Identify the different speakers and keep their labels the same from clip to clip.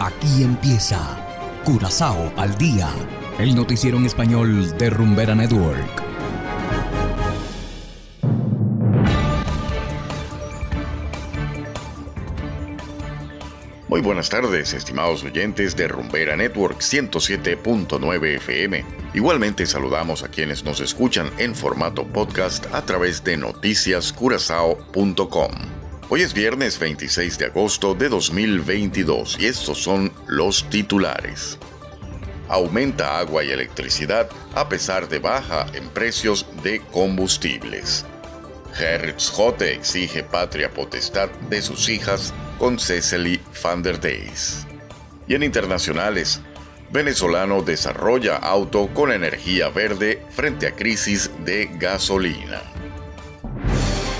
Speaker 1: Aquí empieza Curazao al día, el noticiero en español de Rumbera Network.
Speaker 2: Muy buenas tardes, estimados oyentes de Rumbera Network 107.9 FM. Igualmente saludamos a quienes nos escuchan en formato podcast a través de noticiascurazao.com. Hoy es viernes 26 de agosto de 2022 y estos son los titulares. Aumenta agua y electricidad a pesar de baja en precios de combustibles. Jote exige patria potestad de sus hijas con Cecily van der Deys. Y en internacionales, venezolano desarrolla auto con energía verde frente a crisis de gasolina.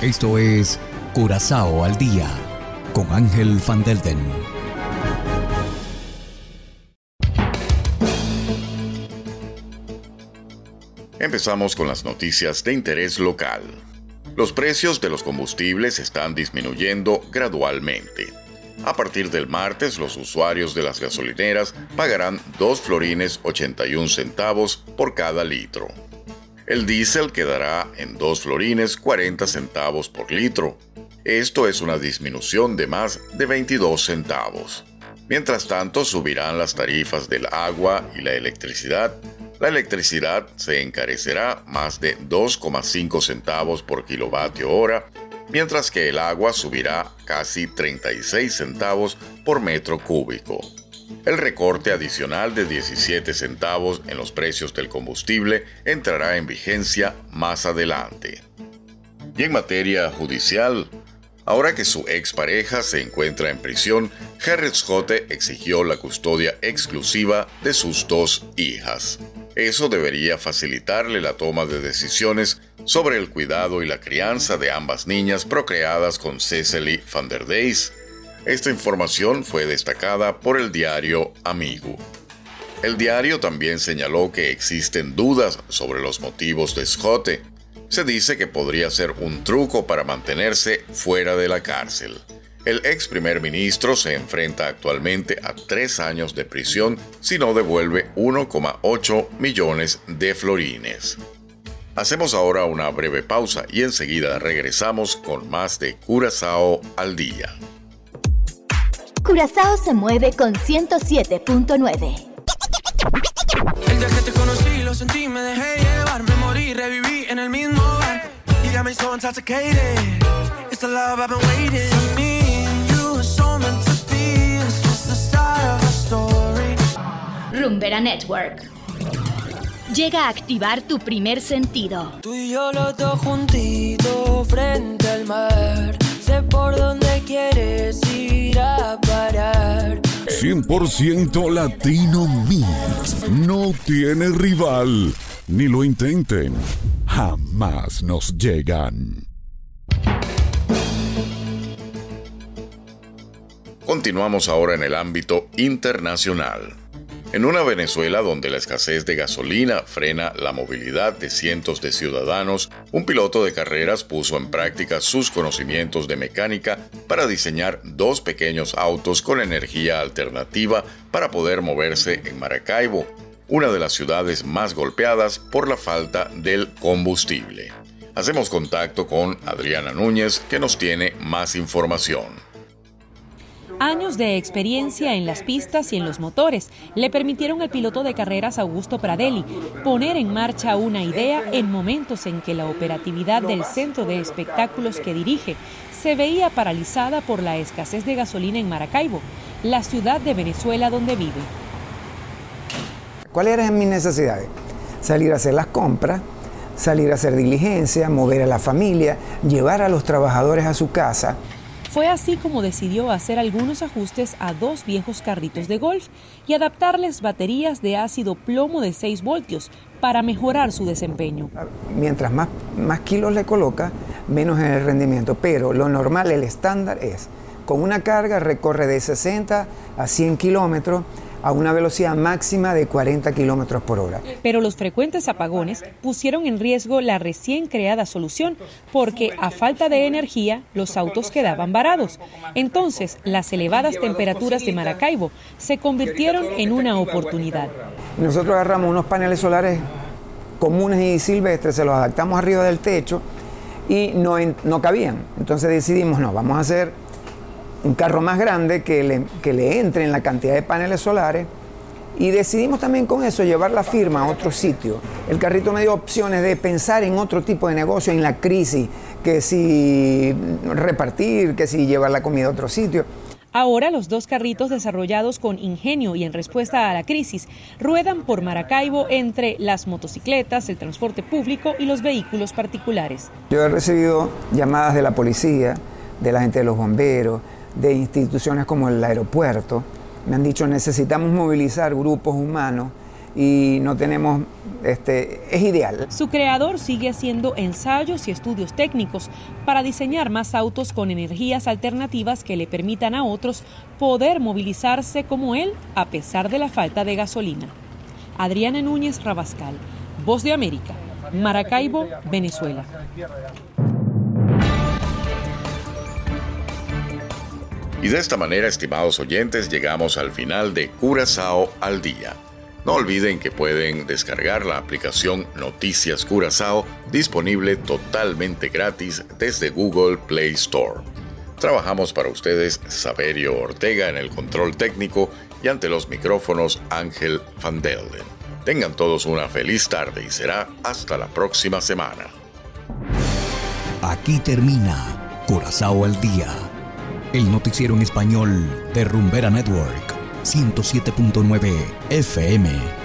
Speaker 1: Esto es Curazao al día con Ángel Van Delden.
Speaker 2: Empezamos con las noticias de interés local. Los precios de los combustibles están disminuyendo gradualmente. A partir del martes, los usuarios de las gasolineras pagarán 2 florines 81 centavos por cada litro. El diésel quedará en 2 florines 40 centavos por litro. Esto es una disminución de más de 22 centavos. Mientras tanto, subirán las tarifas del agua y la electricidad. La electricidad se encarecerá más de 2,5 centavos por kilovatio hora, mientras que el agua subirá casi 36 centavos por metro cúbico. El recorte adicional de 17 centavos en los precios del combustible entrará en vigencia más adelante. Y en materia judicial, ahora que su expareja se encuentra en prisión, Harriet Scott exigió la custodia exclusiva de sus dos hijas. Eso debería facilitarle la toma de decisiones sobre el cuidado y la crianza de ambas niñas procreadas con Cecily van der Deys, esta información fue destacada por el diario Amigo. El diario también señaló que existen dudas sobre los motivos de Scott. Se dice que podría ser un truco para mantenerse fuera de la cárcel. El ex primer ministro se enfrenta actualmente a tres años de prisión si no devuelve 1,8 millones de florines. Hacemos ahora una breve pausa y enseguida regresamos con más de Curazao al día.
Speaker 3: Curazao se mueve con 107.9.
Speaker 4: El día que te conocí, lo sentí, me dejé llevar, reviví en el mismo bar. You got me so intoxicated. It's the love I've been waiting. For me, you were so meant to be. It's just the start of a story.
Speaker 3: Rumbera Network. Llega a activar tu primer sentido.
Speaker 4: Tú y yo los dos juntitos frente al mar. Sé por dónde quieres ir a parar.
Speaker 5: 100% Latino Mix. No tiene rival. Ni lo intenten. Jamás nos llegan.
Speaker 2: Continuamos ahora en el ámbito internacional. En una Venezuela donde la escasez de gasolina frena la movilidad de cientos de ciudadanos, un piloto de carreras puso en práctica sus conocimientos de mecánica para diseñar dos pequeños autos con energía alternativa para poder moverse en Maracaibo, una de las ciudades más golpeadas por la falta del combustible. Hacemos contacto con Adriana Núñez que nos tiene más información.
Speaker 6: Años de experiencia en las pistas y en los motores le permitieron al piloto de carreras Augusto Pradelli poner en marcha una idea en momentos en que la operatividad del centro de espectáculos que dirige se veía paralizada por la escasez de gasolina en Maracaibo, la ciudad de Venezuela donde vive.
Speaker 7: ¿Cuáles eran mis necesidades? Salir a hacer las compras, salir a hacer diligencia, mover a la familia, llevar a los trabajadores a su casa.
Speaker 6: Fue así como decidió hacer algunos ajustes a dos viejos carritos de golf y adaptarles baterías de ácido plomo de 6 voltios para mejorar su desempeño.
Speaker 7: Mientras más, más kilos le coloca, menos en el rendimiento. Pero lo normal, el estándar es, con una carga recorre de 60 a 100 kilómetros, a una velocidad máxima de 40 kilómetros por hora.
Speaker 6: Pero los frecuentes apagones pusieron en riesgo la recién creada solución porque a falta de energía los autos quedaban varados. Entonces, las elevadas temperaturas de Maracaibo se convirtieron en una oportunidad.
Speaker 7: Nosotros agarramos unos paneles solares comunes y silvestres, se los adaptamos arriba del techo y no, no cabían. Entonces decidimos, no, vamos a hacer un carro más grande que le, que le entre en la cantidad de paneles solares y decidimos también con eso llevar la firma a otro sitio. El carrito me dio opciones de pensar en otro tipo de negocio, en la crisis, que si repartir, que si llevar la comida a otro sitio.
Speaker 6: Ahora los dos carritos desarrollados con ingenio y en respuesta a la crisis ruedan por Maracaibo entre las motocicletas, el transporte público y los vehículos particulares.
Speaker 7: Yo he recibido llamadas de la policía, de la gente de los bomberos, de instituciones como el aeropuerto. Me han dicho necesitamos movilizar grupos humanos y no tenemos, este, es ideal.
Speaker 6: Su creador sigue haciendo ensayos y estudios técnicos para diseñar más autos con energías alternativas que le permitan a otros poder movilizarse como él a pesar de la falta de gasolina. Adriana Núñez Rabascal, Voz de América, Maracaibo, Venezuela.
Speaker 2: Y de esta manera, estimados oyentes, llegamos al final de Curazao al Día. No olviden que pueden descargar la aplicación Noticias Curazao disponible totalmente gratis desde Google Play Store. Trabajamos para ustedes Saberio Ortega en el control técnico y ante los micrófonos Ángel Van Delden. Tengan todos una feliz tarde y será hasta la próxima semana.
Speaker 1: Aquí termina Curazao al Día, el noticiero en español de Rumbera Network. 107.9 FM.